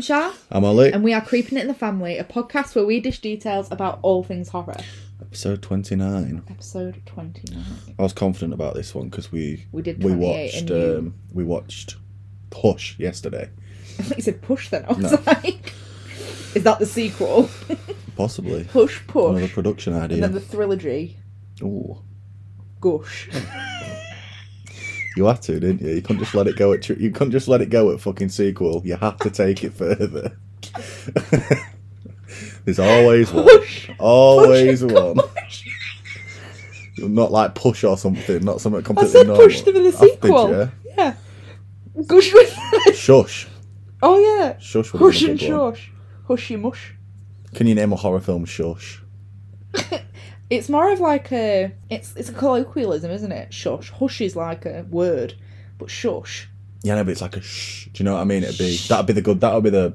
I'm Shah, I'm Ollie. and we are Creeping It in the Family, a podcast where we dish details about all things horror. Episode 29. Episode 29. I was confident about this one because we We did we watched and you- um, we watched Hush yesterday. I thought you said push then. I was No. like, is that the sequel? Possibly Push, Push. another push. production And idea. then the trilogy, Ooh, Gush. you had to, didn't you? You couldn't just let it go at tr- you couldn't just let it go at fucking sequel. You had to take it further. There's always one. Push. Always Push, one. Not like push or something. Not something completely. I said normal. push them in the did sequel. ya? Yeah. Gush with. Shush. oh, yeah. Shush. would Hush and one. shush. Hushy mush. Can you name a horror film? Shush. It's more of like a. It's it's a colloquialism, isn't it? Shush. Hush is like a word, but shush. Yeah, no, but it's like a shh. Do you know what I mean? It'd be that'd be the good. That would be the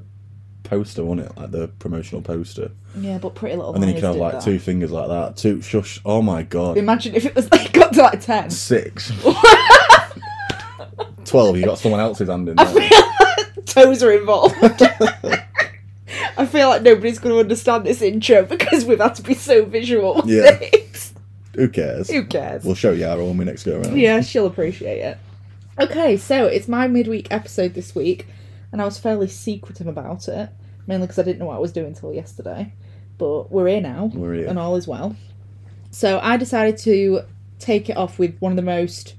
poster, wouldn't it? Like the promotional poster. Yeah, but Pretty Little And then you can have like that. two fingers like that. Two shush. Oh my god. Imagine if it was like got to like ten. Six. Twelve. You got someone else's hand in I there. feel like toes are involved. Feel like nobody's going to understand this intro because we've had to be so visual. Yeah. Who cares? Who cares? We'll show Yara when we next go around. Yeah, she'll appreciate it. Okay, so it's my midweek episode this week, and I was fairly secretive about it, mainly because I didn't know what I was doing until yesterday. But we're here now, We're here. and all is well. So I decided to take it off with one of the most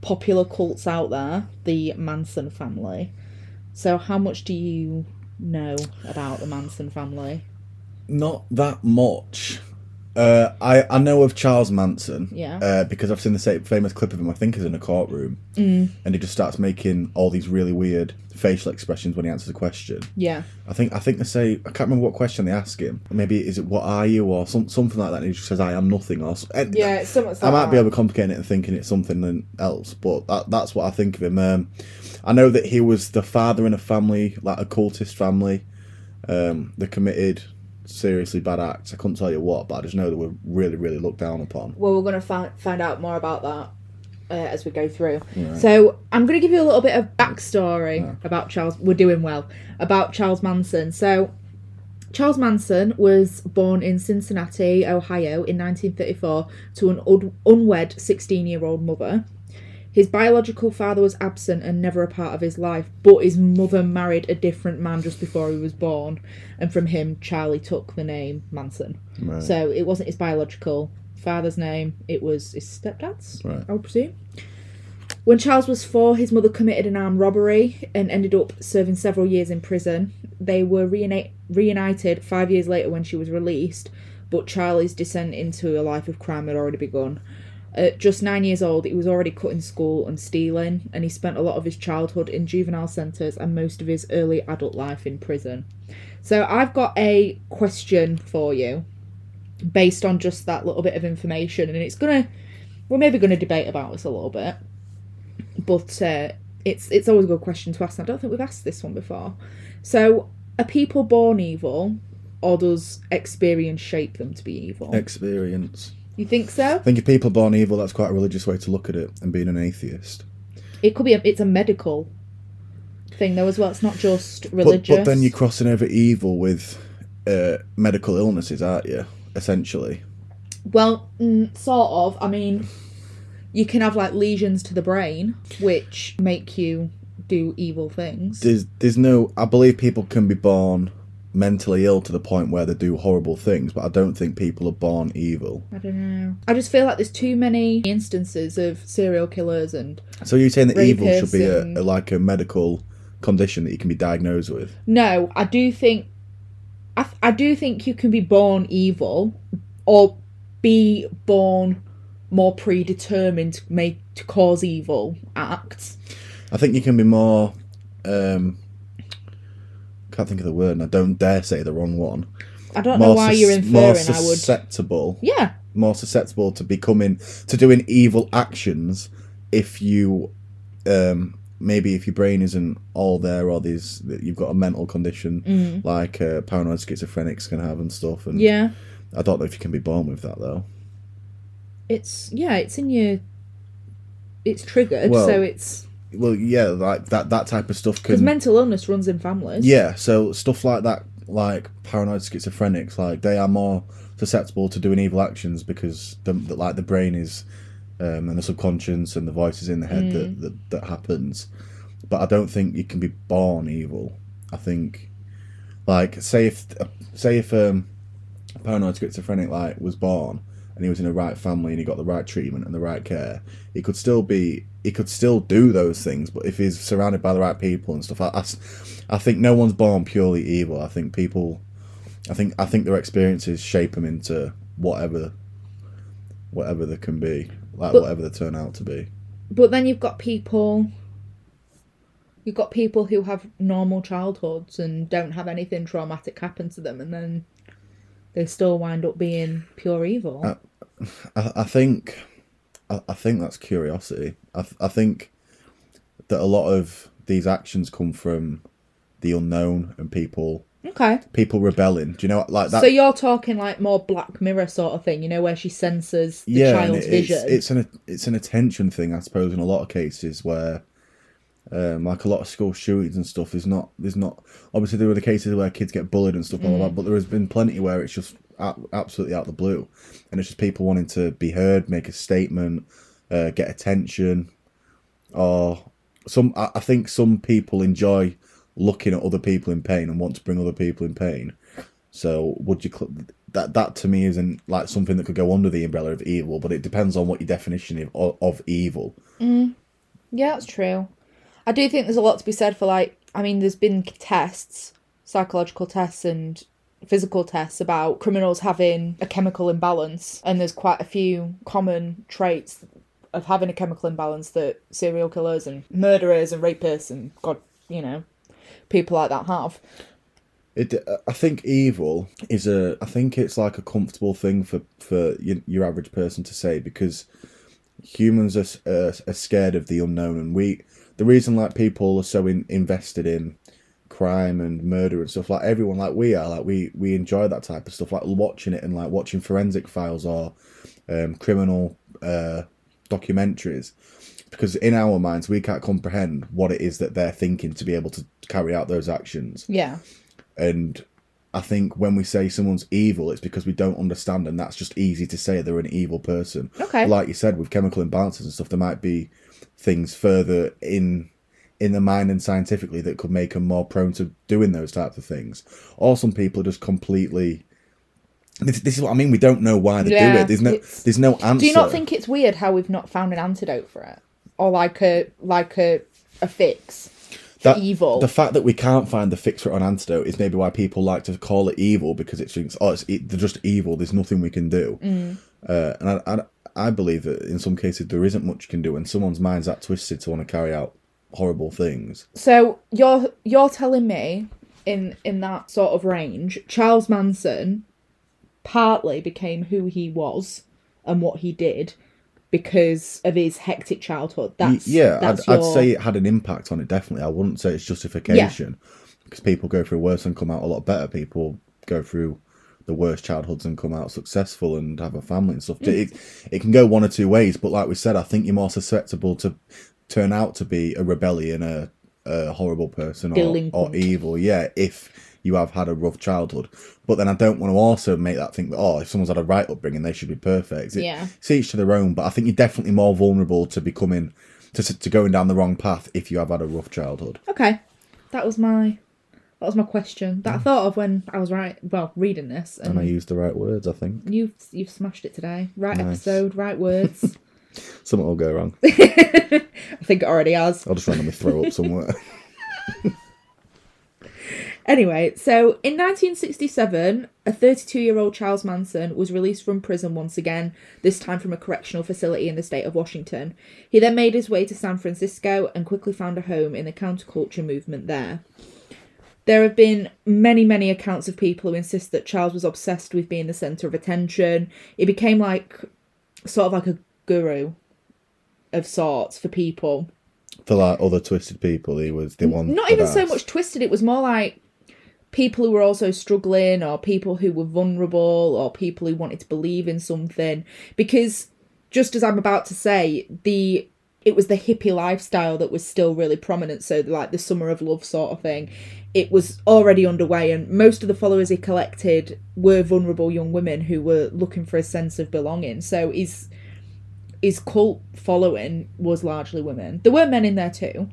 popular cults out there, the Manson family. So, how much do you know about the Manson family? Not that much. Uh, I I know of Charles Manson. Yeah. Uh, because I've seen the same famous clip of him. I think is in a courtroom, Mm. and he just starts making all these really weird facial expressions when he answers a question. Yeah. I think I think they say I can't remember what question they ask him. Maybe is it what are you or some, something like that. And he just says I am nothing or and Yeah, it's something I might be overcomplicating it and thinking it's something else, but that, that's what I think of him. Um, I know that he was the father in a family like a cultist family. Um, they committed seriously bad acts. I couldn't tell you what, but I just know that we're really really looked down upon. Well, we're going to find find out more about that uh, as we go through. Right. So I'm going to give you a little bit of backstory about Charles. We're doing well about Charles Manson. So Charles Manson was born in Cincinnati, Ohio, in 1934 to an un- unwed 16 year old mother. His biological father was absent and never a part of his life, but his mother married a different man just before he was born, and from him, Charlie took the name Manson. Right. So it wasn't his biological father's name, it was his stepdad's, Right. I would presume. When Charles was four, his mother committed an armed robbery and ended up serving several years in prison. They were reuni- reunited five years later when she was released, but Charlie's descent into a life of crime had already begun. At just nine years old, he was already cutting school and stealing, and he spent a lot of his childhood in juvenile centres and most of his early adult life in prison. So I've got a question for you based on just that little bit of information, and it's gonna we're maybe gonna debate about this a little bit, but uh, it's it's always a good question to ask. and I don't think we've asked this one before. So, are people born evil, or does experience shape them to be evil? Experience. You think so? I think if people are born evil, that's quite a religious way to look at it. And being an atheist, It could be. A, it's a medical thing though as well. It's not just but, religious. but then you're crossing over evil with uh, medical illnesses, aren't you? Essentially. Well, mm, sort of. I mean, you can have like lesions to the brain, which make you do evil things. there's there's no I believe people can be born mentally ill to the point where they do horrible things, but I don't think people are born evil. I don't know. I just feel like there's too many instances of serial killers and So you're saying that evil should be a, a like a medical condition that you can be diagnosed with? no, I do think I, th- I do think you can be born evil or be born more predetermined to make to cause evil acts. I think you can be more um can't think of the word and I don't dare say the wrong one. I don't know why sus- you're more inferring I would. More susceptible, Yeah, more susceptible to becoming to doing evil actions if you um maybe if your brain isn't all there or these that you've got a mental condition like uh, paranoid schizophrenics can have and stuff and Mm. yeah. I don't know if you can be born with that though. It's yeah, it's in your. It's triggered, Well, so it's Well, yeah, like that that type of stuff because mental illness runs in families. Yeah, so stuff like that, like paranoid schizophrenics, like they are more susceptible to doing evil actions because the, like the brain is, um, and the subconscious and the voices in the head that, that that happens. But I don't think you can be born evil. I think, like, say if say if um, a paranoid schizophrenic like was born and he was in the right family and he got the right treatment and the right care, he could still be he could still do those things. But if he's surrounded by the right people and stuff, I, I think no one's born purely evil. I think people, I think I think their experiences shape them into whatever, whatever they can be, like But- whatever they turn out to be. But then you've got people. You've got people who have normal childhoods and don't have anything traumatic happen to them, and then they still wind up being pure evil. Uh, I, I think, I, I think that's curiosity. I, th- I think that a lot of these actions come from the unknown and people okay. people rebelling. Do you know like that? so you're talking like more Black Mirror sort of thing, you know, where she censors the yeah, and child's it- vision. It's, it's an it's an attention thing, I suppose, in a lot of cases where, um, like a lot of school shootings and stuff is not. There's not obviously there were the cases where kids get bullied and stuff like Mm. that, but there has been plenty where it's just absolutely out of the blue, and it's just people wanting to be heard, make a statement, uh, get attention, or some. I, think some people enjoy looking at other people in pain and want to bring other people in pain. So would you cl- that that to me isn't like something that could go under the umbrella of evil, but it depends on what your definition of, of evil. Yeah, that's true. I do think there's a lot to be said for like I mean there's been tests, psychological tests and physical tests about criminals having a chemical imbalance and there's quite a few common traits of having a chemical imbalance that serial killers and murderers and rapists and god, you know, people like that have. It, uh, I think evil is a. I think it's like a comfortable thing for for your, average person to say because humans are, are, uh, are scared of the unknown, and we. The reason like people are so in, invested in crime and murder and stuff like everyone like we are like we we enjoy that type of stuff like watching it and like watching forensic files or um, criminal uh, documentaries because in our minds we can't comprehend what it is that they're thinking to be able to carry out those actions Yeah. and I think when we say someone's evil, it's because we don't understand, and that's just easy to say they're an evil person. Okay. Like you said, with chemical imbalances and stuff, there might be things further in in the mind and scientifically that could make them more prone to doing those types of things. Or some people are just completely. This, this is what I mean. We don't know why they do it. There's no. There's no answer. Do you not think it's weird how we've not found an antidote for it? Or like a like a a fix that evil? The fact that we can't find the fix for an antidote is maybe why people like to call it evil because it thinks, oh, it's, it, they're just evil. There's nothing we can do. Mm. Uh, and I, I, I believe that in some cases there isn't much you can do, and someone's mind's that twisted to want to carry out horrible things. So you're you're telling me in in that sort of range, Charles Manson partly became who he was and what he did because of his hectic childhood. That's yeah, that's I'd, your... I'd say it had an impact on it. Definitely, I wouldn't say it's justification because people go through worse and come out a lot better. People go through the worst childhoods and come out successful and have a family and stuff. Mm. It it can go one or two ways, but like we said, I think you're more susceptible to turn out to be a rebellion, a, a horrible person, or, or evil. Yeah, if you have had a rough childhood. But then I don't want to also make that think that oh, if someone's had a right upbringing, they should be perfect. It- Yeah. it's each to their own. But I think you're definitely more vulnerable to becoming to to going down the wrong path if you have had a rough childhood. Okay. That was my that was my question that I mm. thought of when I was right well, reading this And I used the right words. I think you've you've smashed it today. Right Nice. episode, right words. something will go wrong. I think it already has. I'll just randomly throw up somewhere. Anyway, so in 1967, a 32 year old Charles Manson was released from prison once again, this time from a correctional facility in the state of Washington. He then made his way to San Francisco and quickly found a home in the counterculture movement there. There have been many, many accounts of people who insist that Charles was obsessed with being the centre of attention. It became like sort of like a guru of sorts for people. For like other twisted people, he was the one. Not even so much twisted, it was more like people who were also struggling or people who were vulnerable or people who wanted to believe in something. Because just as I'm about to say, the it was the hippie lifestyle that was still really prominent, so like the summer of love sort of thing. It was already underway, and most of the followers he collected were vulnerable young women who were looking for a sense of belonging. So his his cult following was largely women. There were men in there too,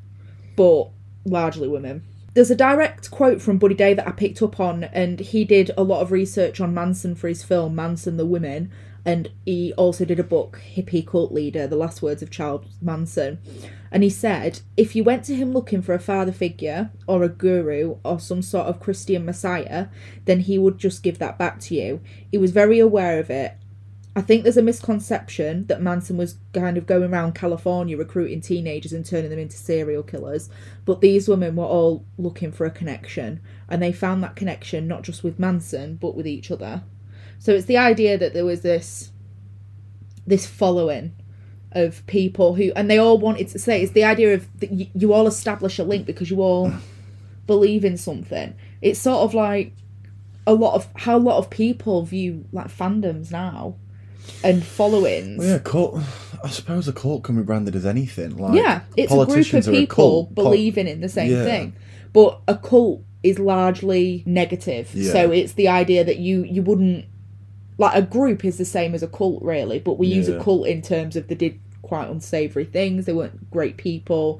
but largely women. There's a direct quote from Buddy Day that I picked up on, and he did a lot of research on Manson for his film Manson the Women, and he also did a book, Hippie Cult Leader The Last Words of Charles Manson. And he said, if you went to him looking for a father figure, or a guru, or some sort of Christian messiah, then he would just give that back to you. He was very aware of it, I think there's a misconception that Manson was kind of going around California recruiting teenagers and turning them into serial killers, but these women were all looking for a connection, and they found that connection not just with Manson but with each other. So it's the idea that there was this this following of people who, and they all wanted to say it's the idea of that you, you all establish a link because you all believe in something. It's sort of like a lot of how a lot of people view like fandoms now and followings. Well, yeah, cult. I suppose a cult can be branded as anything. Like yeah, it's a group of people cult. Believing in the same Yeah. thing. But a cult is largely negative. Yeah. So it's the idea that you you wouldn't like a group is the same as a cult really, but we use a cult in terms of they did quite unsavory things, they weren't great people,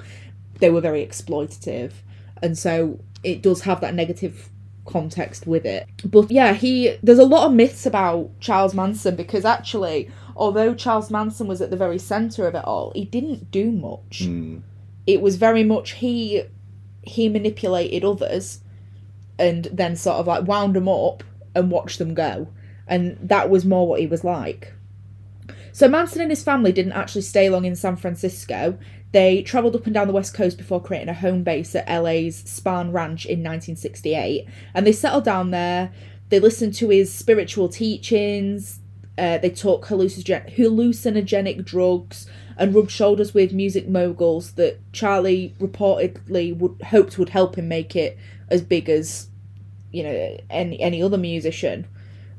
they were very exploitative. And so it does have that negative context with it. But yeah, he there's a lot of myths about Charles Manson because actually, although Charles Manson was at the very center of it all, he didn't do much. Mm. It was very much he he manipulated others and then sort of like wound them up and watched them go. And that was more what he was like. So Manson and his family didn't actually stay long in San Francisco. They travelled up and down the west coast before creating a home base at LA's Spahn Ranch in 1968. And they settled down there. They listened to his spiritual teachings. Uh, they took hallucinogen- hallucinogenic drugs and rubbed shoulders with music moguls that Charlie reportedly would hoped would help him make it as big as you know any any other musician.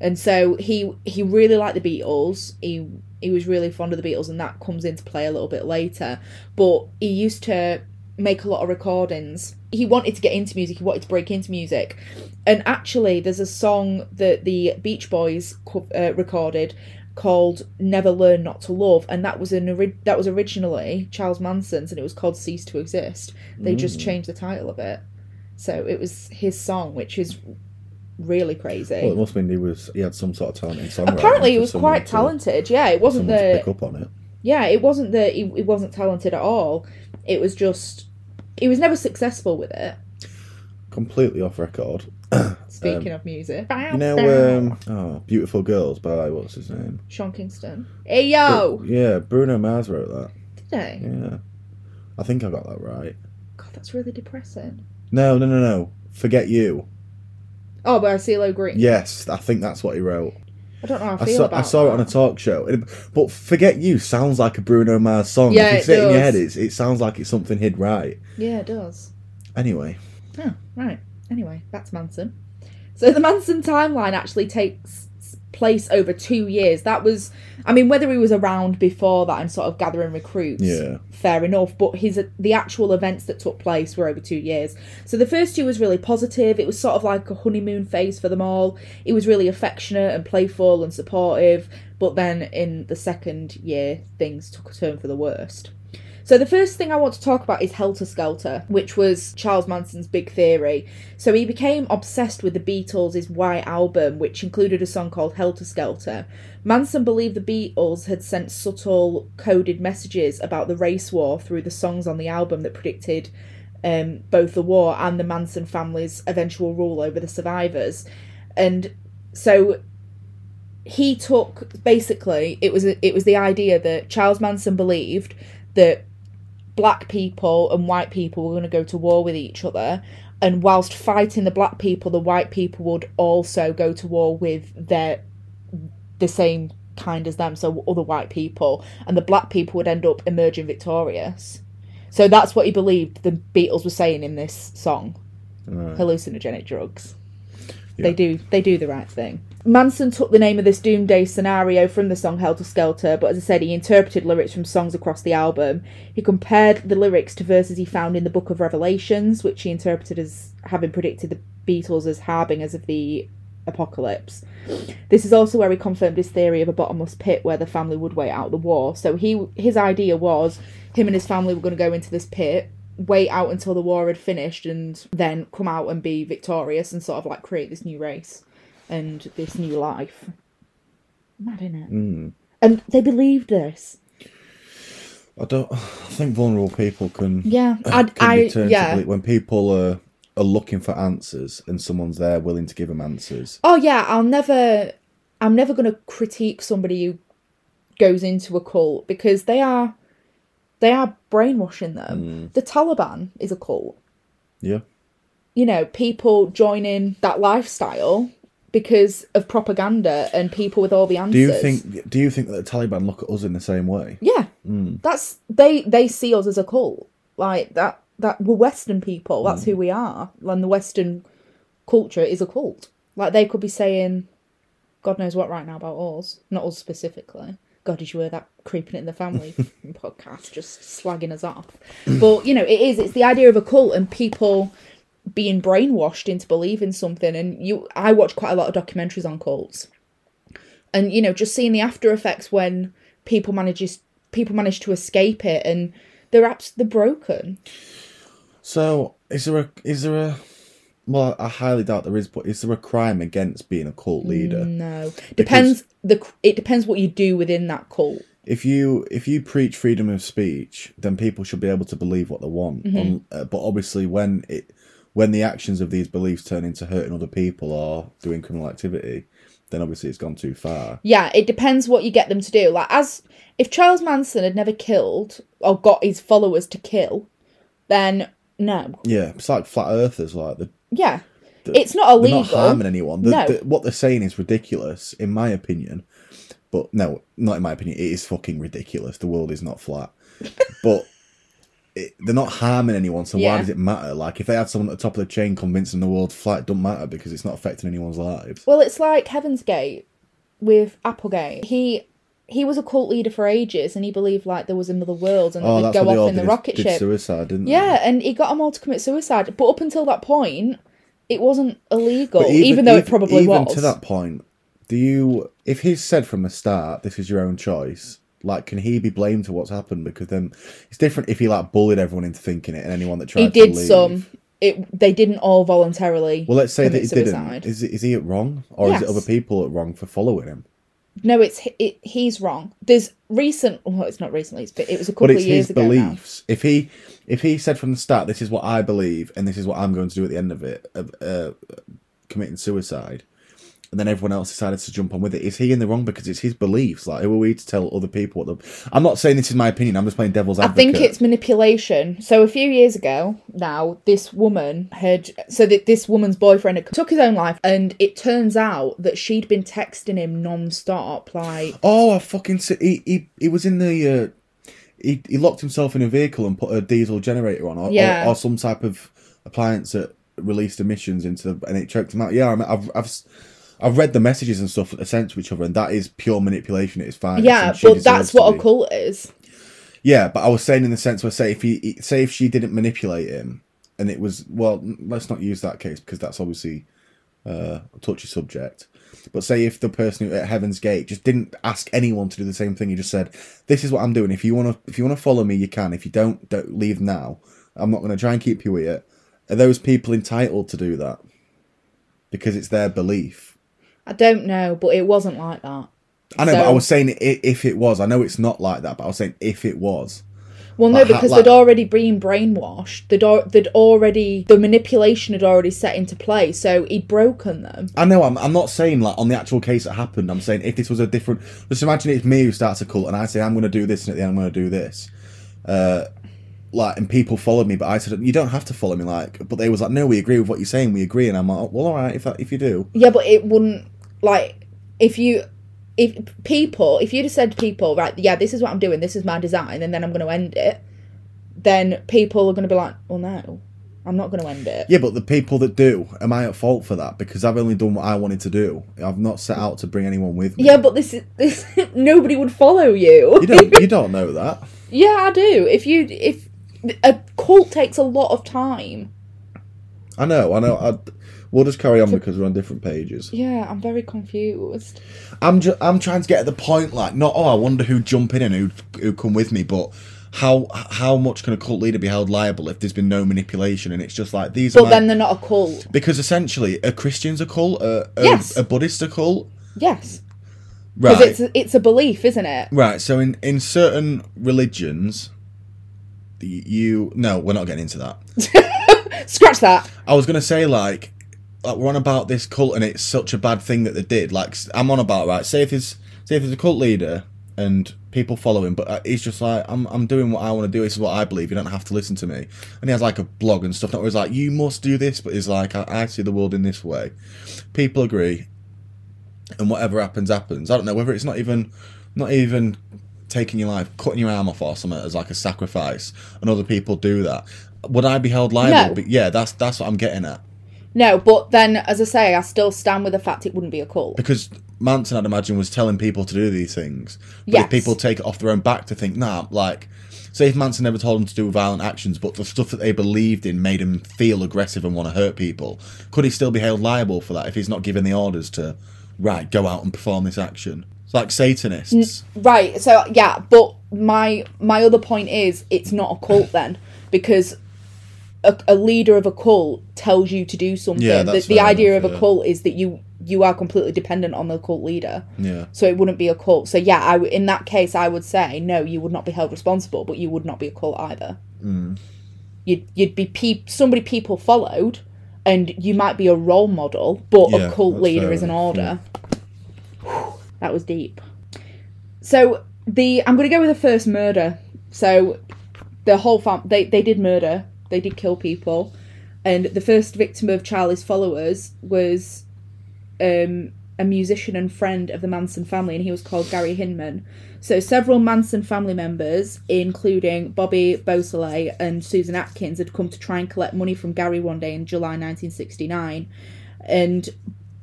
And so he he really liked the Beatles. He he was really fond of the Beatles, and that comes into play a little bit later. But he used to make a lot of recordings. He wanted to get into music. He wanted to break into music, and actually, there's a song that the Beach Boys co- uh, recorded called "Never Learn Not to Love," and that was an ori- that was originally Charles Manson's, and it was called "Cease to Exist." They just changed the title of it, so it was his song, which is really crazy. Well, it must mean he was. He had some sort of talent in songwriting. Apparently, he was someone quite to- talented. Yeah, it wasn't Someone to the pick up on it. yeah, it wasn't that he, he wasn't talented at all. It was just he was never successful with it. Completely off record. Speaking of music, You know, um, oh, "Beautiful Girls" by what's his name? Sean Kingston. Hey yo, Yeah, Bruno Mars wrote that. did he? Yeah, I think I got that right. God, that's really depressing. No, no, no, no. Forget you. Oh, by CeeLo Green. Yes, I think that's what he wrote. I don't know how I I feel saw, about I saw it on a talk show. But "Forget You" sounds like a Bruno Mars song. Yeah, if you it say it in your head, it's, it sounds like it's something he'd write. Yeah, it does. Anyway, Oh, right. Anyway, that's Manson. So the Manson timeline actually takes place over two years. That was, I mean, whether he was around before that and sort of gathering recruits, Yeah. fair enough. But his the actual events that took place were over two years. So the first year was really positive. It was sort of like a honeymoon phase for them all. It was really affectionate and playful and supportive. But then in the second year, things took a turn for the worst. So the first thing I want to talk about is Helter Skelter, which was Charles Manson's big theory. So he became obsessed with the Beatles' White Album, which included a song called Helter Skelter. Manson believed the Beatles had sent subtle coded messages about the race war through the songs on the album that predicted um, both the war and the Manson family's eventual rule over the survivors. And so he took basically it was it was the idea that Charles Manson believed that black people and white people were going to go to war with each other and whilst fighting the black people, the white people would also go to war with their the same kind as them, so other white people, and the black people would end up emerging victorious. So that's what he believed the Beatles were saying in this song. Hallucinogenic drugs. They do they do the right thing. Manson took the name of this doomsday scenario from the song Helter Skelter, but as I said, he interpreted lyrics from songs across the album. He compared the lyrics to verses he found in the Book of Revelations, which he interpreted as having predicted the Beatles as harbingers of the apocalypse. This is also where he confirmed his theory of a bottomless pit where the family would wait out the war. So he his idea was him and his family were going to go into this pit, wait out until the war had finished, and then come out and be victorious and sort of like create this new race and this new life. Mad innit? Mm. And they believed this. I don't. I think vulnerable people can. Yeah, I, can I yeah. when people are are looking for answers and someone's there willing to give them answers. Oh yeah, I'll never. I'm never going to critique somebody who goes into a cult because they are, they are brainwashing them. The Taliban is a cult. Yeah. You know, people joining that lifestyle because of propaganda and people with all the answers. Do you think? Do you think that the Taliban look at us in the same way? Yeah, hmm. that's they. They see us as a cult like that. That we're Western people. That's hmm. who we are. And the Western culture is a cult. Like they could be saying, God knows what right now about us. Not us specifically. God, did you hear that creeping in the family podcast? Just slagging us off. But you know, it is. It's the idea of a cult and people being brainwashed into believing something. And you, I watch quite a lot of documentaries on cults and you know just seeing the after effects when people manages people manage to escape it and they're abs- they're broken So is there a is there a well I highly doubt there is, but is there a crime against being a cult leader? no depends the it depends what you do within that cult If you if you preach freedom of speech, then people should be able to believe what they want. Mm-hmm. Um, uh, but obviously, when it when the actions of these beliefs turn into hurting other people or doing criminal activity, then obviously it's gone too far. yeah it depends what you get them to do like as if charles manson had never killed or got his followers to kill then no Yeah, it's like flat earthers, like the yeah the- it's not they're illegal not harming anyone. The, No. the- what they're saying is ridiculous, in my opinion. But no, not in my opinion. It is fucking ridiculous. The world is not flat. but it, they're not harming anyone, so Yeah. why does it matter? Like if they had someone at the top of the chain convincing the world flat, it doesn't matter because it's not affecting anyone's lives. Well, it's like Heaven's Gate with Applegate. He he was a cult leader for ages, and he believed like there was another world, and Oh, they'd go what they all off in the rocket did ship. suicide, didn't they? Yeah, and he got them all to commit suicide. But up until that point, it wasn't illegal, But even, though it probably even was. to that point, do you? If he's said from the start, "This is your own choice," like, can he be blamed for what's happened? Because then it's different if he like bullied everyone into thinking it, and anyone that tried he did leave. some. It they didn't all voluntarily. Well, let's say that he suicide. didn't. Is is he at wrong, or is it other people at wrong for following him? No, it's it, he's wrong. There's recent. Well, it's not recently. It's, it was a couple But it's of years his ago now. beliefs. If he if he said from the start, "This is what I believe, and this is what I'm going to do at the end of it," of uh, committing suicide, and then everyone else decided to jump on with it, is he in the wrong because it's his beliefs? Like, who are we to tell other people what the? I'm not saying this is my opinion. I'm just playing devil's advocate. I think it's manipulation. So a few years ago now, this woman had so that this woman's boyfriend had took his own life, and it turns out that she'd been texting him non-stop, like Oh, I fucking see. He he, he was in the. Uh, he, he locked himself in a vehicle and put a diesel generator on, or, Yeah. or, or some type of appliance that released emissions into the, and it choked him out. Yeah, I mean, I've I've I've read the messages and stuff that sent to each other, and that is pure manipulation. It's fine. yeah, but that's what a cult is. Yeah, but I was saying in the sense where say if he say if she didn't manipulate him, and it was well, let's not use that case because that's obviously uh, a touchy subject. But say if the person who- at Heaven's Gate just didn't ask anyone to do the same thing, he just said, "This is what I'm doing. If you want to, if you want to follow me, you can. If you don't, don't leave now. I'm not going to try and keep you here." Are those people entitled to do that? Because it's their belief. I don't know, but it wasn't like that. I know, but I was saying if it was. I know it's not like that, but I was saying if it was. Well, no, Like, because like- they'd already been brainwashed. They'd, they'd already the manipulation had already set into play, so he'd broken them. I know. I'm. I'm not saying like on the actual case that happened. I'm saying if this was a different. Just imagine it's me who starts a cult, and I say I'm going to do this, and at the end I'm going to do this. Uh, like, and people followed me, but I said, you don't have to follow me, like, but they was like, no, we agree with what you're saying, we agree, and I'm like, well, all right, if that, if you do, Yeah, but it wouldn't like if you if people if you'd have said to people right, yeah, this is what I'm doing, this is my design, and then I'm going to end it, then people are going to be like, well, no, I'm not going to end it. yeah, but the people that do, am I at fault for that? Because I've only done what I wanted to do. I've not set out to bring anyone with me. Yeah, but this is this nobody would follow you. You don't, you don't know that. yeah, I do. If you if a cult takes a lot of time. I know, I know. I, we'll just carry on because we're on different pages. Yeah, I'm very confused. I'm ju- I'm trying to get at the point, like, not oh, I wonder who'd jump in and who'd who come with me, but how how much can a cult leader be held liable if there's been no manipulation and it's just like these are But my- then they're not a cult. because essentially a Christian's a cult, a, a, Yes. a Buddhist a cult, Yes, right? because it's it's a belief, isn't it? Right. So in in certain religions, you no, we're not getting into that. Scratch that. I was gonna say like, like we're on about this cult and it's such a bad thing that they did. Like I'm on about right. Say if there's say if there's a cult leader and people follow him, but uh, he's just like I'm I'm doing what I want to do. This is what I believe. You don't have to listen to me. And he has like a blog and stuff. That was like you must do this, but he's like I, I see the world in this way. People agree, and whatever happens happens. I don't know whether it's not even not even taking your life, cutting your arm off or something as like a sacrifice, and other people do that. Would I be held liable? No. But yeah, that's that's what I'm getting at. No, but then, as I say, I still stand with the fact it wouldn't be a cult. Because Manson, I'd imagine, was telling people to do these things. But Yes. if people take it off their own back to think, nah, like, say if Manson never told them to do violent actions, but the stuff that they believed in made him feel aggressive and want to hurt people, could he still be held liable for that if he's not given the orders to, right, go out and perform this action? It's like Satanists. Right. So yeah, but my my other point is it's not a cult then because a, a leader of a cult tells you to do something. Yeah, the the idea enough, of a yeah. cult is that you you are completely dependent on the cult leader. Yeah. So it wouldn't be a cult. So yeah, I w- in that case I would say no, you would not be held responsible, but you would not be a cult either. You'd you'd be pe- somebody people followed, and you might be a role model, but Yeah, a cult leader is an order. That was deep. So the I'm going to go with the first murder. So the whole fam they they did murder. They did kill people, and the first victim of Charlie's followers was um, a musician and friend of the Manson family, and he was called Gary Hinman. So several Manson family members, including Bobby Beausoleil and Susan Atkins, had come to try and collect money from Gary one day in July 1969, and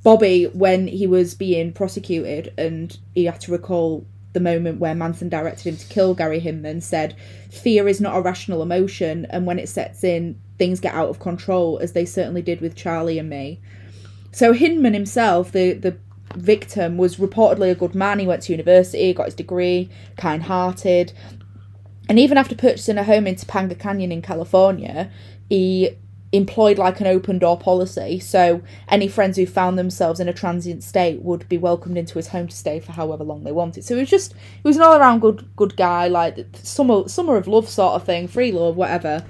Bobby, when he was being prosecuted and he had to recall the moment where Manson directed him to kill Gary Hinman, said, Fear is not a rational emotion, and when it sets in, things get out of control, as they certainly did with Charlie and me. So Hinman himself, the, the victim, was reportedly a good man. He went to university, got his degree, kind hearted. And even after purchasing a home in Topanga Canyon in California, he employed like an open door policy. So any friends who found themselves in a transient state would be welcomed into his home to stay for however long they wanted. So he was just he was an all around good good guy, like summer summer of love sort of thing, free love, whatever.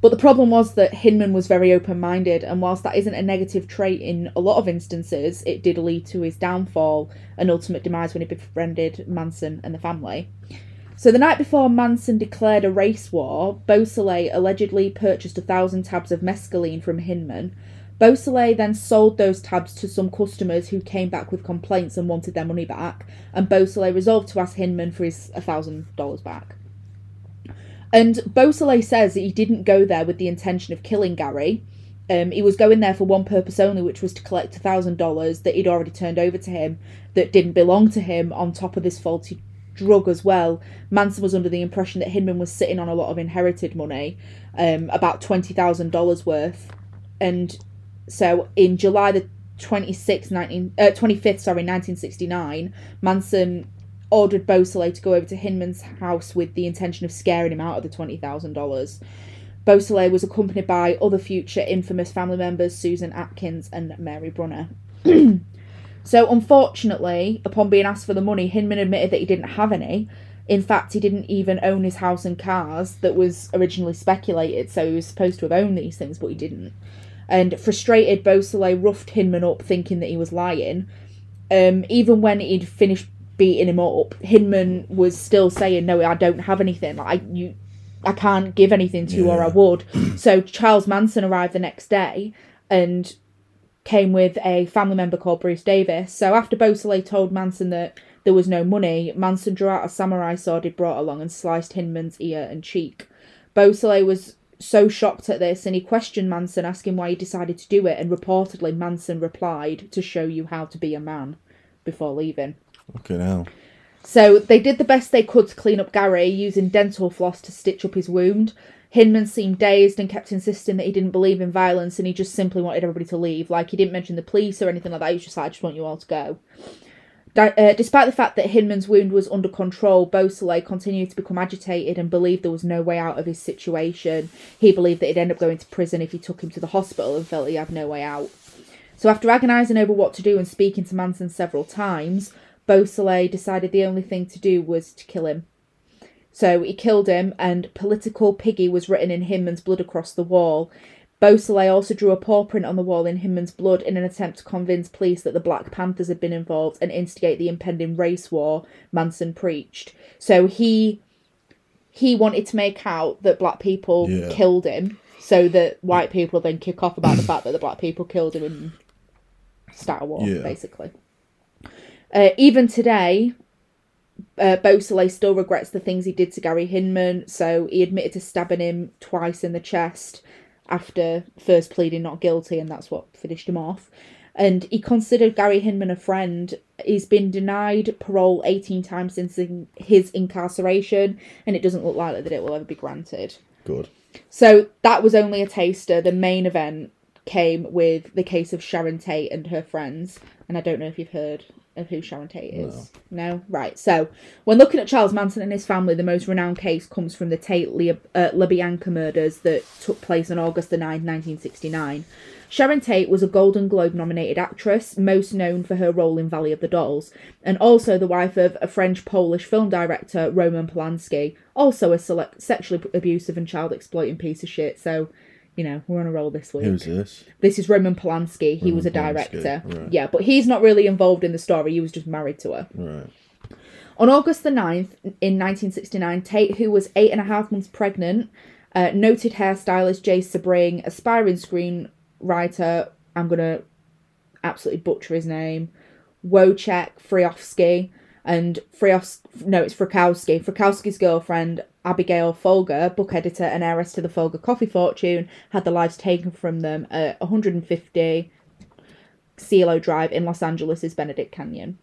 But the problem was that Hinman was very open minded, and whilst that isn't a negative trait in a lot of instances, it did lead to his downfall and ultimate demise when he befriended Manson and the family. So the night before Manson declared a race war, Beausoleil allegedly purchased a thousand tabs of mescaline from Hinman. Beausoleil then sold those tabs to some customers who came back with complaints and wanted their money back, and Beausoleil resolved to ask Hinman for his thousand dollars back. And Beausoleil says that he didn't go there with the intention of killing Gary. Um, he was going there for one purpose only, which was to collect a thousand dollars that he'd already turned over to him that didn't belong to him. On top of this faulty drug as well, Manson was under the impression that Hinman was sitting on a lot of inherited money, um, about twenty thousand dollars worth. And so in July the 26th, 19, uh, 25th, sorry, 1969, Manson ordered Beausoleil to go over to Hinman's house with the intention of scaring him out of the $20,000. Beausoleil was accompanied by other future infamous family members, Susan Atkins and Mary Brunner. so, unfortunately, upon being asked for the money, Hinman admitted that he didn't have any. In fact, he didn't even own his house and cars that was originally speculated, so he was supposed to have owned these things, but he didn't. And frustrated, Beausoleil roughed Hinman up, thinking that he was lying. Um, even when he'd finished beating him up, Hinman was still saying, "No, I don't have anything. Like I, you, I can't give anything to you or I would. so Charles Manson arrived the next day and came with a family member called Bruce Davis. So after Beausoleil told Manson that there was no money, Manson drew out a samurai sword he'd brought along and sliced Hinman's ear and cheek. Beausoleil was so shocked at this and he questioned Manson, asking why he decided to do it, and reportedly Manson replied, To show you how to be a man, before leaving. Okay, now. So they did the best they could to clean up Gary, using dental floss to stitch up his wound. Hinman seemed dazed and kept insisting that he didn't believe in violence and he just simply wanted everybody to leave. Like, he didn't mention the police or anything like that. He was just like, I just want you all to go. Di- uh, despite the fact that Hinman's wound was under control, Beausoleil continued to become agitated and believed there was no way out of his situation. He believed that he'd end up going to prison if he took him to the hospital and felt he had no way out. So after agonising over what to do and speaking to Manson several times, Beausoleil decided the only thing to do was to kill him. So he killed him, and Political Piggy was written in Hinman's blood across the wall. Beausoleil also drew a paw print on the wall in Hinman's blood in an attempt to convince police that the Black Panthers had been involved and instigate the impending race war Manson preached. So he he wanted to make out that black people Yeah. killed him, so that white people then kick off about the fact that the black people killed him and start a war, Yeah. basically. Uh, even today, uh, Beausoleil still regrets the things he did to Gary Hinman, so he admitted to stabbing him twice in the chest after first pleading not guilty, and that's what finished him off. And he considered Gary Hinman a friend. He's been denied parole 18 times since in- his incarceration, and it doesn't look likely that it will ever be granted. Good. So that was only a taster. The main event came with the case of Sharon Tate and her friends. And I don't know if you've heard of who Sharon Tate is. No? Right. So when looking at Charles Manson and his family, the most renowned case comes from the Tate Le- uh, LaBianca murders that took place on August the 9th, 1969. Sharon Tate was a Golden Globe nominated actress, most known for her role in Valley of the Dolls, and also the wife of a French Polish film director, Roman Polanski, also a select, sexually abusive and child exploiting piece of shit. So, you know, we're on a roll this week. Who's this? This is Roman Polanski. He was a director. right. Yeah, but he's not really involved in the story. He was just married to her. Right. On August the 9th, in 1969, Tate, who was eight and a half months pregnant, uh, noted hairstylist Jay Sebring, aspiring screenwriter, I'm going to absolutely butcher his name, Wojciech Friofsky, and Frios, no, it's Frakowski, Frakowski's girlfriend, Abigail Folger, book editor and heiress to the Folger coffee fortune, had the lives taken from them at 150 Cielo Drive in Los Angeles' Benedict Canyon.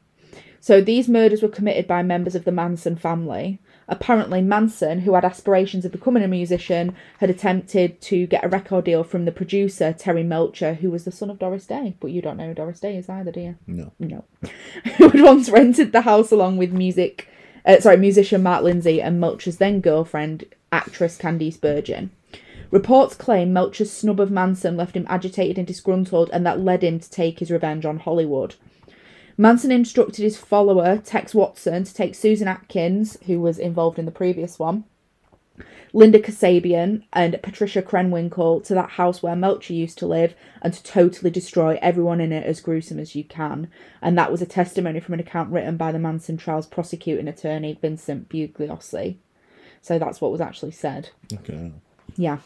So these murders were committed by members of the Manson family. Apparently, Manson, who had aspirations of becoming a musician, had attempted to get a record deal from the producer, Terry Melcher, who was the son of Doris Day. But you don't know who Doris Day is either, do you? No. No. who had once rented the house along with music, uh, sorry, musician Mark Lindsay and Melcher's then girlfriend, actress Candice Bergen. Reports claim Melcher's snub of Manson left him agitated and disgruntled, and that led him to take his revenge on Hollywood. Manson instructed his follower, Tex Watson, to take Susan Atkins, who was involved in the previous one, Linda Kasabian, and Patricia Krenwinkel to that house where Melcher used to live and to totally destroy everyone in it as gruesome as you can. And that was a testimony from an account written by the Manson trial's prosecuting attorney, Vincent Bugliosi. So that's what was actually said. Okay. Yeah.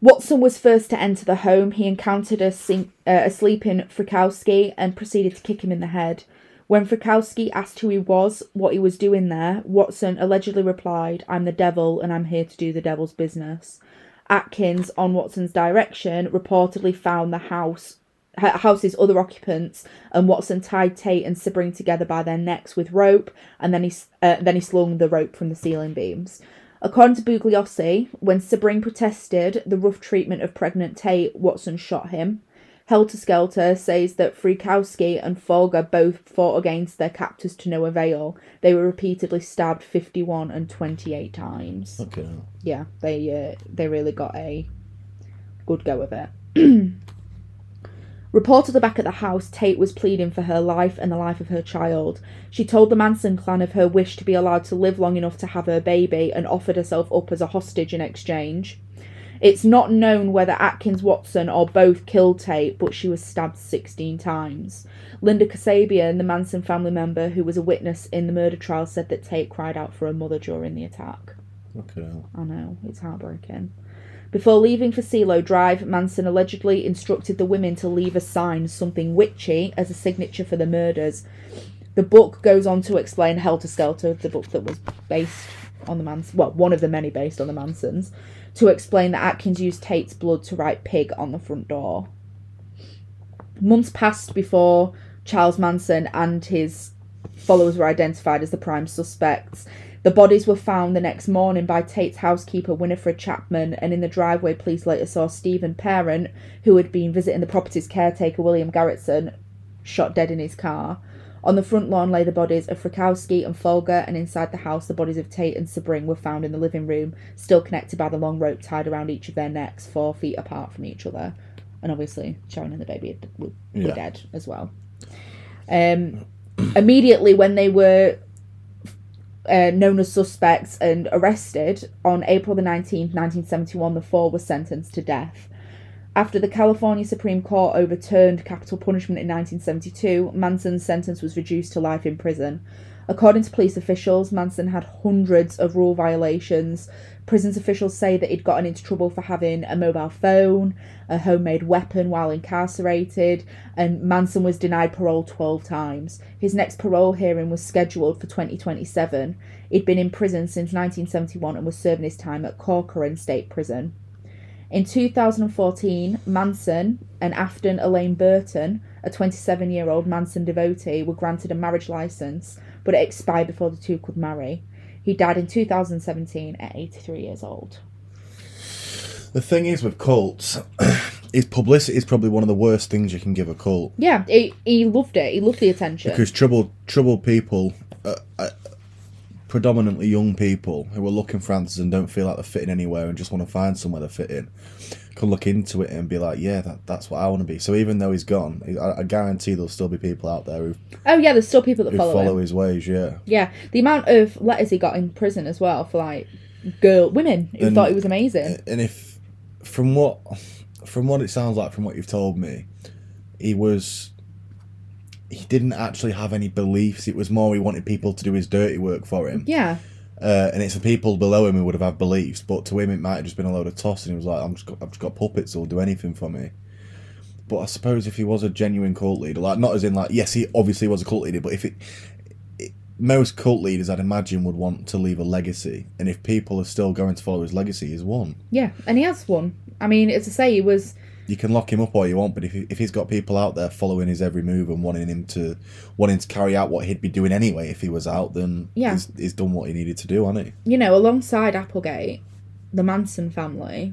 Watson was first to enter the home. He encountered a, sing- uh, a sleeping Frykowski and proceeded to kick him in the head. When Frykowski asked who he was, what he was doing there, Watson allegedly replied, I'm the devil and I'm here to do the devil's business. Atkins, on Watson's direction, reportedly found the house house's other occupants, and Watson tied Tate and Sebring together by their necks with rope, and then he uh, then he slung the rope from the ceiling beams. According to Bugliosi, when Sebring protested the rough treatment of pregnant Tate, Watson shot him. Helter Skelter says that Frykowski and Folger both fought against their captors to no avail. They were repeatedly stabbed 51 and 28 times. Okay. Yeah, they uh, they really got a good go of it. Reportedly back at the house, Tate was pleading for her life and the life of her child. She told the Manson clan of her wish to be allowed to live long enough to have her baby and offered herself up as a hostage in exchange. It's not known whether Atkins Watson or both killed Tate, but she was stabbed 16 times. Linda Kasabian, the Manson family member who was a witness in the murder trial, said that Tate cried out for her mother during the attack. Hell. I know, it's heartbreaking. Before leaving for Cielo Drive, Manson allegedly instructed the women to leave a sign, something witchy, as a signature for the murders. The book goes on to explain Helter Skelter, the book that was based on the Mansons, well, one of the many based on the Mansons, to explain that Atkins used Tate's blood to write pig on the front door. Months passed before Charles Manson and his followers were identified as the prime suspects. The bodies were found the next morning by Tate's housekeeper Winifred Chapman, and in the driveway, police later saw Steven Parent, who had been visiting the property's caretaker William Garretson, shot dead in his car. On the front lawn lay the bodies of Frykowski and Folger, and inside the house, the bodies of Tate and Sebring were found in the living room, still connected by the long rope tied around each of their necks, four feet apart from each other. And obviously, Sharon and the baby were, were Yeah. dead as well. Um, immediately, when they were uh, known as suspects and arrested on April the 19th, 1971, the four were sentenced to death. After the California Supreme Court overturned capital punishment in 1972, Manson's sentence was reduced to life in prison. According to police officials, Manson had hundreds of rule violations. Prisons officials say that he'd gotten into trouble for having a mobile phone, a homemade weapon while incarcerated, and Manson was denied parole 12 times. His next parole hearing was scheduled for 2027. He'd been in prison since 1971 and was serving his time at Corcoran State Prison. In 2014, Manson and Afton Elaine Burton, a 27 year old Manson devotee, were granted a marriage license, but it expired before the two could marry. He died in 2017 at 83 years old. The thing is with cults, is publicity is probably one of the worst things you can give a cult. Yeah, he, he loved it. He loved the attention. Because troubled, troubled people, uh, uh, predominantly young people who are looking for answers and don't feel like they're fitting anywhere and just want to find somewhere to fit in, can look into it and be like, yeah, that, that's what I want to be. So even though he's gone, I, I guarantee there'll still be people out there who, oh, yeah, there's still people that follow, follow, his ways. Yeah, Yeah, the amount of letters he got in prison as well for like girl women who And- thought he was amazing. and if from what from what it sounds like from what you've told me, he was. He didn't actually have any beliefs. It was more he wanted people to do his dirty work for him. Yeah, Uh, and it's the people below him who would have had beliefs, but to him it might have just been a load of toss, and he was like, "I'm just got, I've just got puppets who'll do anything for me." But I suppose if he was a genuine cult leader, like not as in like, yes, he obviously was a cult leader, but if it, it most cult leaders, I'd imagine, would want to leave a legacy, and if people are still going to follow his legacy, he's one. yeah, and he has one. I mean, as I say, he was You can lock him up all you want, but if he, if he's got people out there following his every move and wanting him to wanting to carry out what he'd be doing anyway if he was out, then Yeah. he's, he's done what he needed to do, hasn't he? you know, alongside Applegate, the Manson family,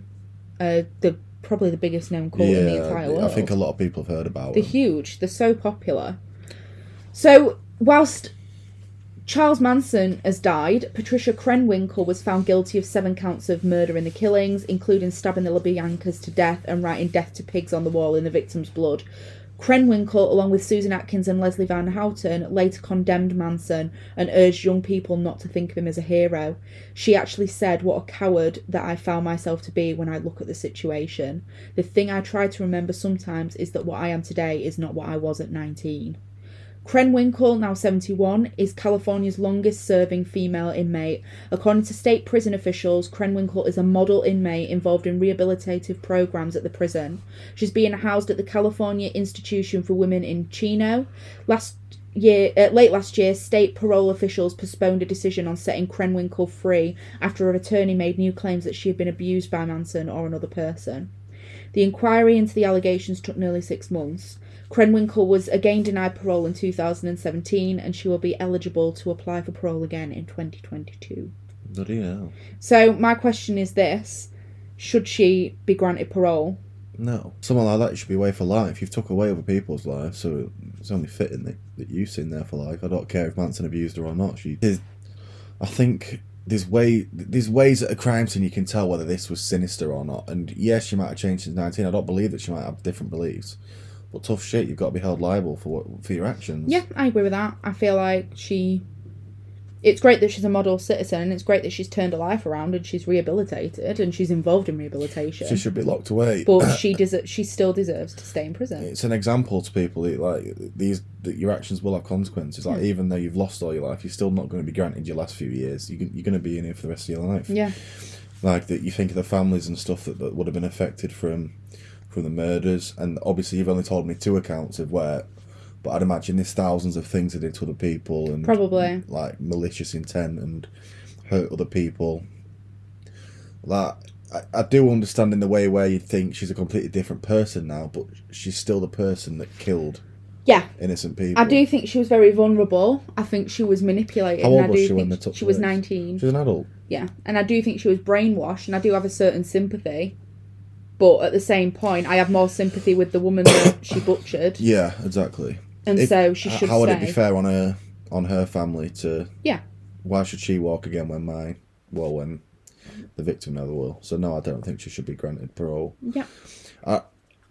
uh, the probably the biggest known cult in the entire world. I think a lot of people have heard about They're huge. They're so popular. So, whilst Charles Manson has died, Patricia Krenwinkel was found guilty of seven counts of murder in the killings, including stabbing the LaBiancas to death and writing death to pigs on the wall in the victim's blood. Krenwinkel, along with Susan Atkins and Leslie Van Houten, later condemned Manson and urged young people not to think of him as a hero. She actually said, What a coward that I found myself to be when I look at the situation. The thing I try to remember sometimes is that what I am today is not what I was at 19. Krenwinkel, now 71, is California's longest serving female inmate. According to state prison officials, Krenwinkel is a model inmate involved in rehabilitative programs at the prison. She's being housed at the California Institution for Women in Chino. Last year, uh, late last year, state parole officials postponed a decision on setting Krenwinkel free after her attorney made new claims that she had been abused by Manson or another person. The inquiry into the allegations took nearly six months. Krenwinkel was again denied parole in 2017 and she will be eligible to apply for parole again in 2022. Bloody hell. So, my question is this Should she be granted parole? No. Someone like that should be away for life. You've took away other people's lives, so it's only fitting that, that you're in there for life. I don't care if Manson abused her or not. She I think there's way there's ways at a crime scene you can tell whether this was sinister or not. And yes, she might have changed since 19. I don't believe that she might have different beliefs. But tough shit, you've got to be held liable for what for your actions. Yeah, I agree with that. I feel like she. it's great that she's a model citizen and it's great that she's turned her life around and she's rehabilitated and she's involved in rehabilitation. She should be locked away. but she des- she still deserves to stay in prison. it's an example to people that, like these that your actions will have consequences. Like even though you've lost all your life, you're still not going to be granted your last few years. You, you're going to be in here for the rest of your life. Yeah. Like that, you think of the families and stuff that, that would have been affected from from the murders, and obviously you've only told me two accounts of where. But I'd imagine there's thousands of things they did to other people and Probably. like malicious intent and hurt other people. That I, I do understand in the way where you'd think she's a completely different person now, but she's still the person that killed Yeah. innocent people. I do think she was very vulnerable. I think she was manipulated. How and old was she when they took she was place? 19. She's an adult. Yeah. And I do think she was brainwashed and I do have a certain sympathy. But at the same point, I have more sympathy with the woman that she butchered. Yeah, exactly. And If- so she should How would it be stay. fair on her on her family to? Yeah. Why should she walk again when my well when the victim never will? So no, I don't think she should be granted parole. Yeah.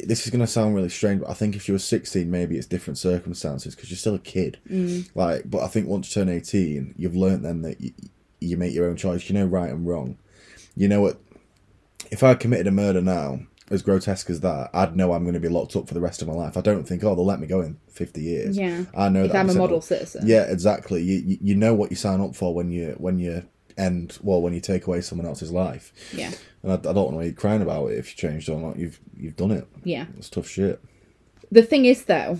This is going to sound really strange, but I think if she was sixteen, maybe it's different circumstances because you're still a kid. Mm. Like, but I think once you turn eighteen, you've learnt then that you, you make your own choice. You know right and wrong. You know what? If I committed a murder now, as grotesque as that, I'd know I'm going to be locked up for the rest of my life. I don't think, oh, they'll let me go in fifty years. Yeah. I know If that I'm a model citizen. Yeah, exactly. You, you you know what you sign up for when you when you end well when you take away someone else's life. Yeah. And I, I don't want to be crying about it if you changed or not. You've you've done it. Yeah. It's tough shit. The thing is, though,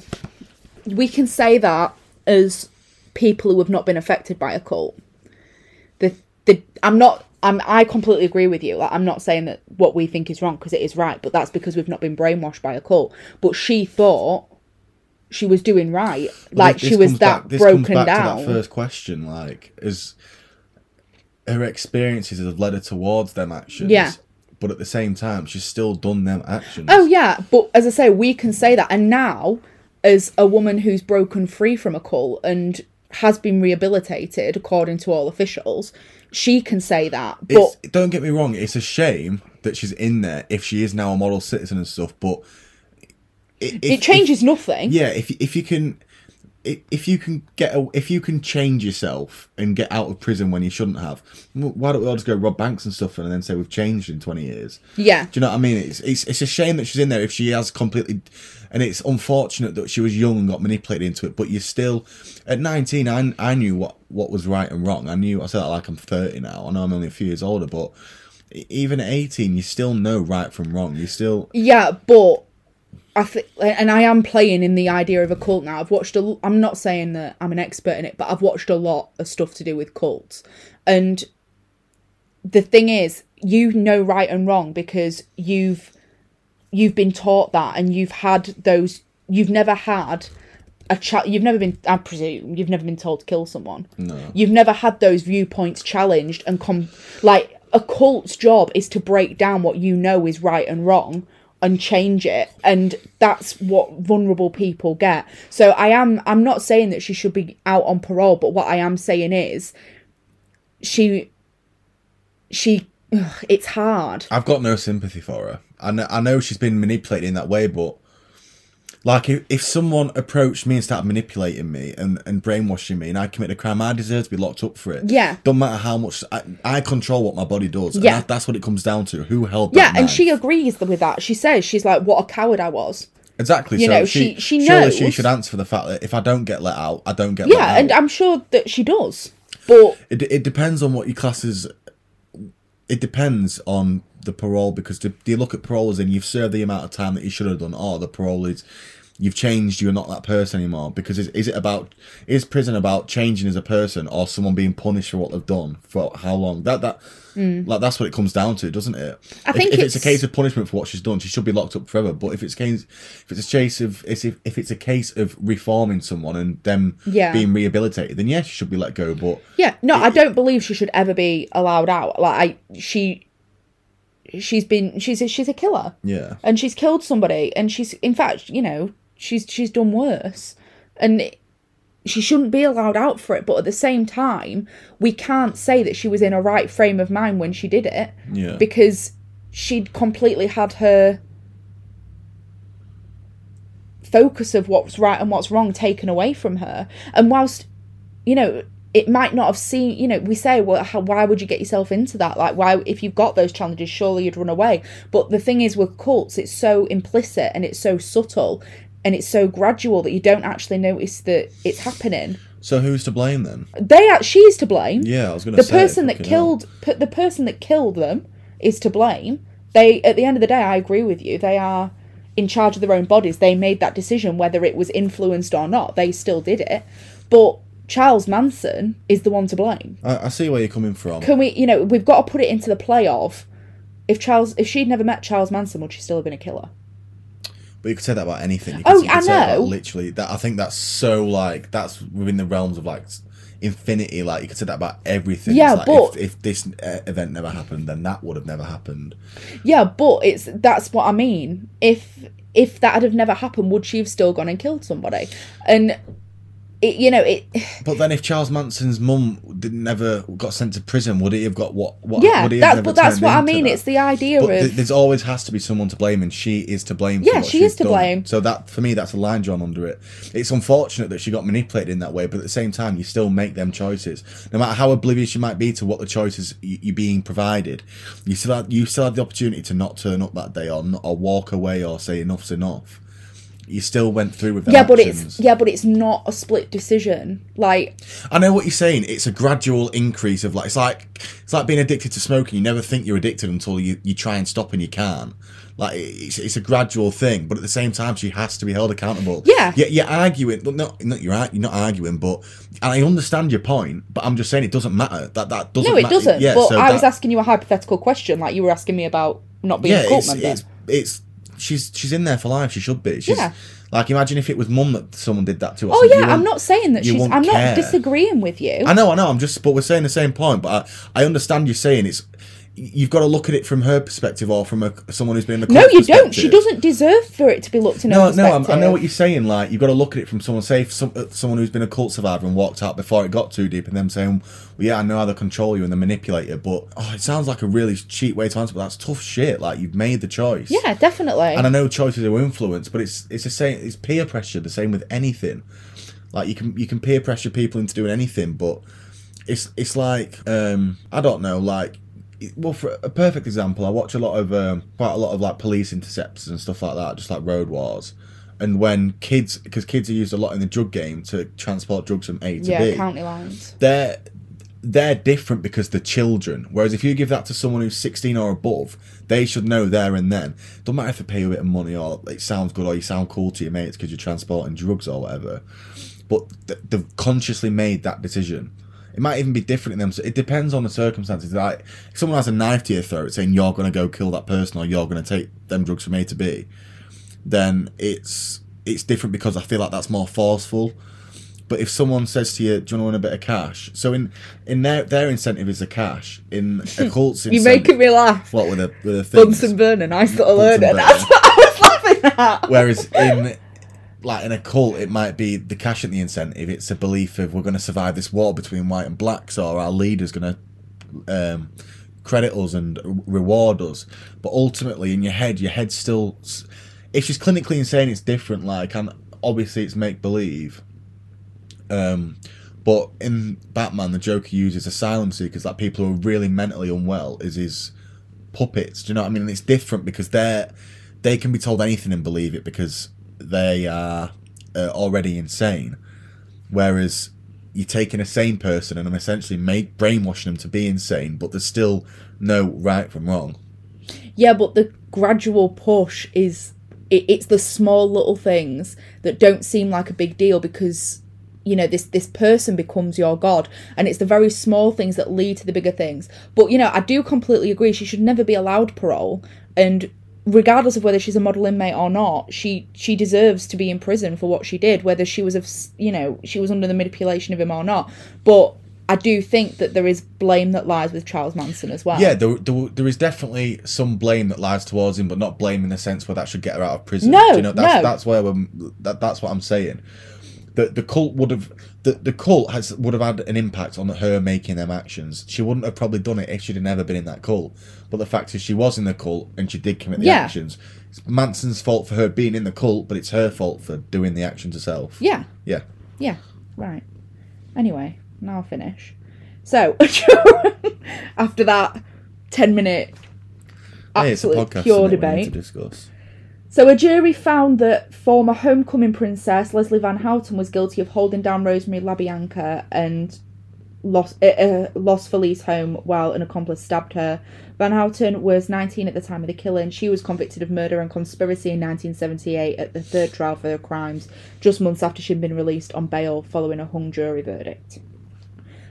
we can say that as people who have not been affected by a cult. The the I'm not. I'm, I completely agree with you. Like, I'm not saying that what we think is wrong because it is right, but that's because we've not been brainwashed by a cult. But she thought she was doing right, like This she was that back- broken down. To that first question, like, is her experiences have led her towards them actions. Yeah. But at the same time, she's still done them actions. Oh yeah, but as I say, we can say that, and now, as a woman who's broken free from a cult and has been rehabilitated, according to all officials, she can say that. But It's, don't get me wrong. It's a shame that she's in there if she is now a model citizen and stuff. But i- if- it changes nothing. Yeah, if if you can, if you can get a, if you can change yourself and get out of prison when you shouldn't have, why don't we all just go rob banks and stuff and then say we've changed in twenty years? Yeah. Do you know what I mean? It's it's it's a shame that she's in there if she has completely, and it's unfortunate that she was young and got manipulated into it. But you're still, at nineteen, I I knew what what was right and wrong. I knew I said that like I'm thirty now. I know I'm only a few years older, but even at eighteen, you still know right from wrong. You still Yeah, but I think, and I am playing in the idea of a cult now. I've watched a. I'm not saying that I'm an expert in it, but I've watched a lot of stuff to do with cults, and the thing is, you know right and wrong because you've you've been taught that, and you've had those. You've never had a chat. You've never been. I presume you've never been told to kill someone. no. You've never had those viewpoints challenged and come like a cult's job is to break down what you know is right and wrong and change it and that's what vulnerable people get so i am i'm not saying that she should be out on parole but what i am saying is she she ugh, it's hard I've got no sympathy for her. I know, I know she's been manipulated in that way, but like if, if someone approached me and started manipulating me and, and brainwashing me and I committed a crime, I deserve to be locked up for it. Yeah. Don't matter how much I, I control what my body does. and Yeah. that, that's what it comes down to. Who held yeah and she agrees with that she says she's like what a coward i was exactly. you so know, she, she- she surely she should answer for the fact that if I don't get let out, I don't get let yeah and i'm sure that she does but It, it depends on what your class is. It depends on the parole because do you look at parole as in you've served the amount of time that you should have done, or the parole is you've changed, you're not that person anymore? Because is, is it about is prison about changing as a person, or someone being punished for what they've done for how long? That that like that's what it comes down to, doesn't it? Mm. I If- think if, it's, a case of punishment for what she's done, she should be locked up forever. But if it's case if it's a case of if if it's a case of reforming someone and them Yeah. being rehabilitated, then yes, she should be let go. But Yeah, no, I don't believe she should ever be allowed out. Like I, she, she's been, she's a, she's a killer, yeah. and she's killed somebody, and she's, in fact, you know, she's she's done worse, and it- she shouldn't be allowed out for it. But at the same time, we can't say that she was in a right frame of mind when she did it, Yeah. because she'd completely had her focus of what's right and what's wrong taken away from her, and whilst you know it might not have seen you know we say well how, why would you get yourself into that? Like why if you've got those challenges surely you'd run away. But the thing is with cults it's so implicit and it's so subtle and it's so gradual that you don't actually notice that it's happening. So who's to blame then? they are she's to blame. Yeah, I was going the to say. person that killed pu- the person that killed them is to blame. They at the end of the day i agree with you. They are in charge of their own bodies. They made that decision whether it was influenced or not. They still did it. But charles manson is the one to blame I, I see where you're coming from. can we you know we've got to put it into the play of if charles if she'd never met charles manson would she still have been a killer But you could say that about anything. You Oh, you could I say that know. literally, that I think that's so like that's within the realms of like infinity. Like you could say that about everything. Yeah, like, but- if, if this uh, event never happened, then that would have never happened. yeah but it's that's what i mean if if that had have never happened would she have still gone and killed somebody and it, you know it But then, if Charles Manson's mum didn't never got sent to prison, would he have got what? what yeah would he have that's but that's what i mean that? it's the idea But of th- there's always has to be someone to blame, and she is to blame. For Yeah, what she she's is to done. blame. So that for me, that's a line drawn under it. It's unfortunate that she got manipulated in that way, but at the same time, you still make them choices, no matter how oblivious you might be to what the choices y- you're being provided. You still have, you still have the opportunity to not turn up that day, or not, or walk away, or say enough's enough. You still went through with them yeah but actions. it's yeah but it's not a split decision like I know what you're saying. It's a gradual increase of like it's like it's like being addicted to smoking. You never think you're addicted until you, you try and stop and you can't. Like it's, it's a gradual thing, but at the same time, she has to be held accountable. Yeah. you're, you're arguing. Well, not not you're you're not arguing, but and I understand your point. But I'm just saying it doesn't matter. That that doesn't. no it matter. doesn't Yeah, but so i was asking you a hypothetical question like you were asking me about not being yeah, a cult it's, member it's it's she's she's in there for life. She should be. She's, Yeah. Like imagine if it was mum that someone did that to. Oh yeah i'm wouldn't- saying that she's i'm care. not disagreeing with you I know, I know. I'm just, but we're saying the same point. But I, I understand you saying it's. You've got to look at it from her perspective or from a, someone who's been in the cult no you don't she doesn't deserve for it to be looked in No, no, I'm, I know what you're saying. Like you've got to look at it from someone, say, some, uh, someone who's been a cult survivor and walked out before it got too deep, and them saying, "Well, yeah, I know how they control you and they manipulate you," but oh, it sounds like a really cheap way to answer. But that's tough shit. Like you've made the choice. yeah definitely And I know choices are influenced, but it's it's the same. It's peer pressure. The same with anything. Like you can you can peer pressure people into doing anything, but it's it's like um I don't know. Like well, for a perfect example, I watch a lot of um, quite a lot of like police intercepts and stuff like that, just like road wars. And when kids, because kids are used a lot in the drug game to transport drugs from A to yeah B, county lines they're they're different because they're children. Whereas if you give that to someone who's 16 or above, they should know there and then. Don't matter if they pay you a bit of money or it sounds good or you sound cool to your mates because you're transporting drugs or whatever. But th- they've consciously made that decision. It might even be different in them. So it depends on the circumstances. Like if someone has a knife to your throat saying you're going to go kill that person or you're going to take them drugs from A to B, then it's it's different because I feel like that's more forceful. But if someone says to you, "Do you want to win a bit of cash?" So in in their their incentive is the cash. In a cult's you're making me laugh what with a with a thing. Bunsen burner nice little Bunsen earner burner. that's what i was laughing at Whereas in like in a cult, it might be the cash and the incentive. It's a belief of we're going to survive this war between white and blacks, or our leader's going to um, credit us and reward us. But ultimately, in your head, your head's still. If she's clinically insane, it's different. Like, and obviously, it's make believe. Um, but in Batman, the Joker uses asylum seekers, like people who are really mentally unwell, is his puppets. Do you know what I mean? And it's different because they're they can be told anything and believe it because they are uh, already insane. Whereas you're taking a sane person and I'm essentially make brainwashing them to be insane, but there's still no right from wrong. Yeah, but the gradual push is it, it's the small little things that don't seem like a big deal because you know this this person becomes your god and it's the very small things that lead to the bigger things but you know i do completely agree she should never be allowed parole and regardless of whether she's a model inmate or not she she deserves to be in prison for what she did whether she was of you know she was under the manipulation of him or not but i do think that there is blame that lies with charles manson as well Yeah, there, there, there is definitely some blame that lies towards him, but not blame in the sense where that should get her out of prison. No, Do you know, that's, no. that's where we're, that, that's what I'm saying. The the cult would have the, the cult has would have had an impact on her making them actions. She wouldn't have probably done it if she'd have never been in that cult. But the fact is, she was in the cult and she did commit the Yeah. actions. It's Manson's fault for her being in the cult, but it's her fault for doing the actions herself. yeah Yeah. Yeah, right. Anyway, now I'll finish. So, after that 10 minute Hey, it's a podcast pure isn't we need debate. to discuss. So a jury found that former homecoming princess Leslie Van Houten was guilty of holding down Rosemary LaBianca and lost uh, uh, Los Feliz home while an accomplice stabbed her. Van Houten was 19 at the time of the killing. She was convicted of murder and conspiracy in 1978 at the third trial for her crimes, just months after she'd been released on bail following a hung jury verdict.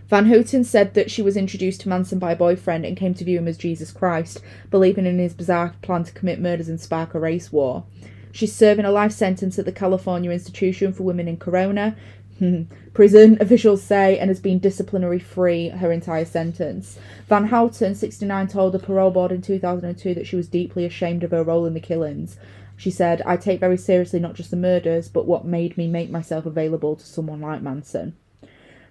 Van Houten said that she was introduced to Manson by a boyfriend and came to view him as Jesus Christ, believing in his bizarre plan to commit murders and spark a race war. She's serving a life sentence at the California Institution for Women in Corona. Hmm. Prison officials say and has been disciplinary free her entire sentence. Van Houten, 69, told the parole board in 2002 that she was deeply ashamed of her role in the killings. She said, I take very seriously not just the murders, but what made me make myself available to someone like Manson.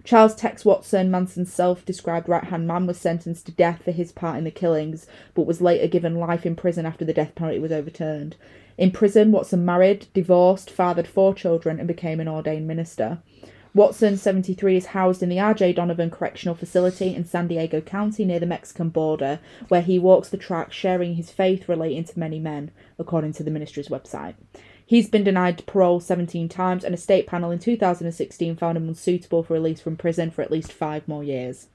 Charles Tex Watson, Manson's self described right hand man, was sentenced to death for his part in the killings, but was later given life in prison after the death penalty was overturned. In prison, Watson married, divorced, fathered four children, and became an ordained minister. Watson, 73, is housed in the R.J. Donovan Correctional Facility in San Diego County near the Mexican border, where he walks the track sharing his faith relating to many men, according to the ministry's website. He's been denied parole 17 times, and a state panel in 2016 found him unsuitable for release from prison for at least five more years.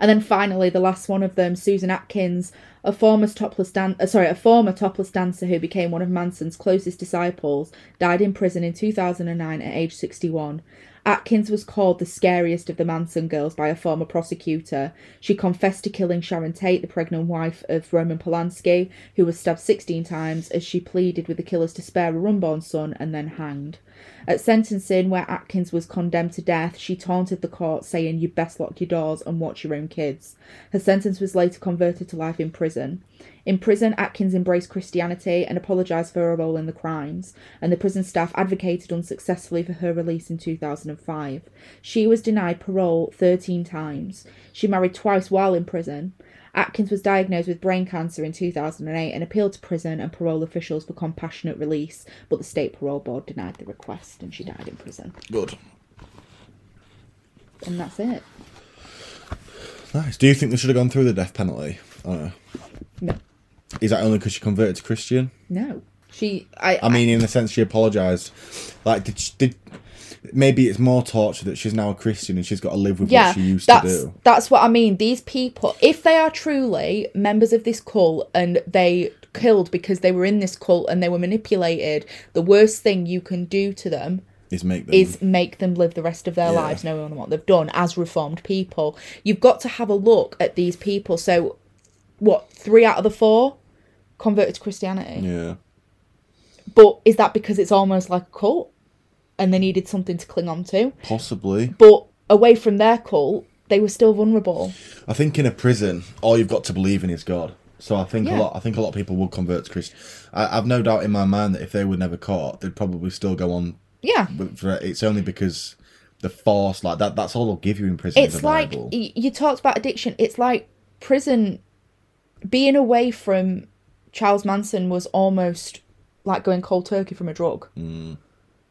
And then finally, the last one of them, Susan Atkins, a former topless dan- uh, sorry, a former topless dancer who became one of Manson's closest disciples, died in prison in 2009 at age 61. Atkins was called the scariest of the Manson girls by a former prosecutor. She confessed to killing Sharon Tate, the pregnant wife of Roman Polanski, who was stabbed 16 times as she pleaded with the killers to spare her unborn son and then hanged. At sentencing, where Atkins was condemned to death, she taunted the court, saying, You best lock your doors and watch your own kids. Her sentence was later converted to life in prison. In prison, Atkins embraced Christianity and apologised for her role in the crimes, and the prison staff advocated unsuccessfully for her release in 2005. She was denied parole 13 times. She married twice while in prison. Atkins was diagnosed with brain cancer in 2008 and appealed to prison and parole officials for compassionate release, but the state parole board denied the request and she died in prison. Good. And that's it. Nice. Do you think they should have gone through the death penalty? I don't know. No. Is that only because she converted to Christian? No. She, I, I mean, in the sense she apologised. Like, did, she, did maybe it's more torture that she's now a Christian and she's got to live with yeah, what she used to do. that's what I mean. These people, if they are truly members of this cult and they killed because they were in this cult and they were manipulated, the worst thing you can do to them Is make them is make them live the rest of their Yeah. lives knowing what they've done as reformed people. You've got to have a look at these people. So, what three out of the four converted to Christianity? yeah. But is that because it's almost like a cult and they needed something to cling on to? Possibly. But away from their cult, they were still vulnerable. I think in a prison, all you've got to believe in is God. So I think Yeah. a lot. I think a lot of people would convert to Christ. I, I've no doubt in my mind that if they were never caught, they'd probably still go on. Yeah. It's only because the force like that. That's all they'll give you in prison. It's like you talked about addiction. It's like prison being away from Charles Manson was almost like going cold turkey from a drug. Mm.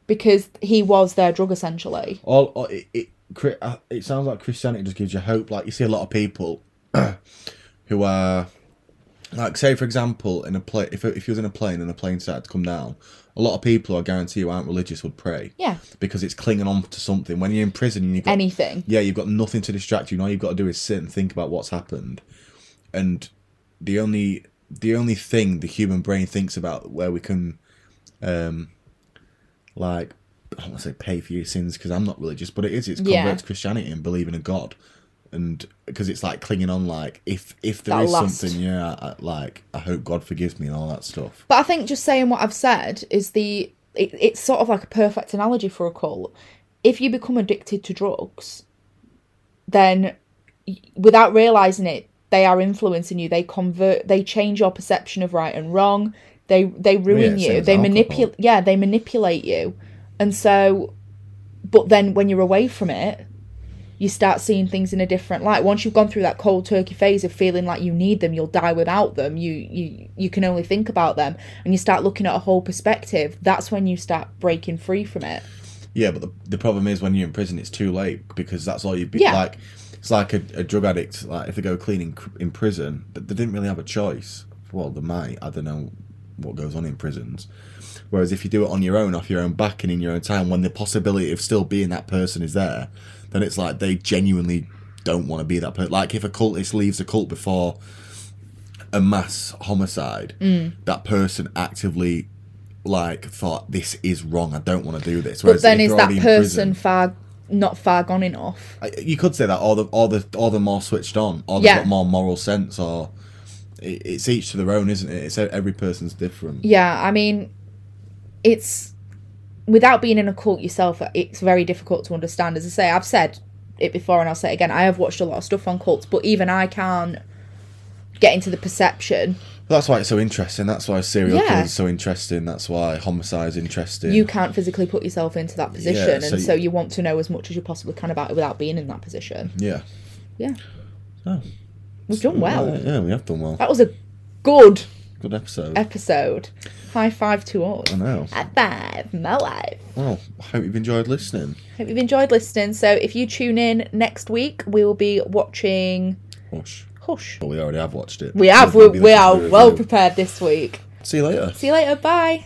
Because he was their drug essentially. all, all it, it uh, it sounds like Christianity just gives you hope. Like you see a lot of people who are like, say for example, in a plane, if if you was in a plane and the plane started to come down, a lot of people, I guarantee you, aren't religious, would pray. Yeah. Because it's clinging on to something. When you're in prison, you've got Anything. yeah, you've got nothing to distract you. And all you've got to do is sit and think about what's happened. And the only the only thing the human brain thinks about where we can, um, like, I don't want to say pay for your sins because I'm not religious, but it is. It's convert Yeah. to Christianity and believe in a God, and because it's like clinging on. Like if if there is lust. something, yeah, I, like I hope God forgives me and all that stuff. But I think just saying what I've said is the it, it's sort of like a perfect analogy for a cult. If you become addicted to drugs, then without realizing it, they are influencing you. They convert. They change your perception of right and wrong. They they ruin same you. They manipulate. Yeah, they manipulate you, and so. But then when you're away from it, you start seeing things in a different light. Once you've gone through that cold turkey phase of feeling like you need them, you'll die without them. You you you can only think about them, and you start looking at a whole perspective. That's when you start breaking free from it. Yeah, but the, the problem is when you're in prison, it's too late because that's all you'd be Yeah. like. It's like a, a drug addict. Like if they go clean in, in prison, th- they didn't really have a choice. Well, they might. I don't know what goes on in prisons. Whereas if you do it on your own, off your own back, and in your own time, when the possibility of still being that person is there, then it's like they genuinely don't want to be that person. Like if a cultist leaves a cult before a mass homicide, Mm. that person actively like thought this is wrong. I don't want to do this. But Whereas then if is that person prison- far not far gone enough? You could say that, or the or the or the more switched on, or they've Yeah. got more moral sense, or it's each to their own, isn't it? It's every person's different. Yeah, I mean, it's without being in a cult yourself, it's very difficult to understand. As I say, I've said it before, and I'll say it again. I have watched a lot of stuff on cults, but even I can't get into the perception. That's why it's so interesting. That's why serial Yeah. killers are so interesting. That's why homicide is interesting. You can't physically put yourself into that position, Yeah, so and so you- you want to know as much as you possibly can about it without being in that position. yeah. Yeah, Oh, we've done well. yeah, yeah, we have done well. That was a good Good episode. episode. High five to us. I know. High five, my life. Well, I hope you've enjoyed listening. Hope you've enjoyed listening. So if you tune in next week, we will be watching Hush. Hush. But we already have watched it. We have. We'll We, we are well prepared this week. See you later. See you later. Bye.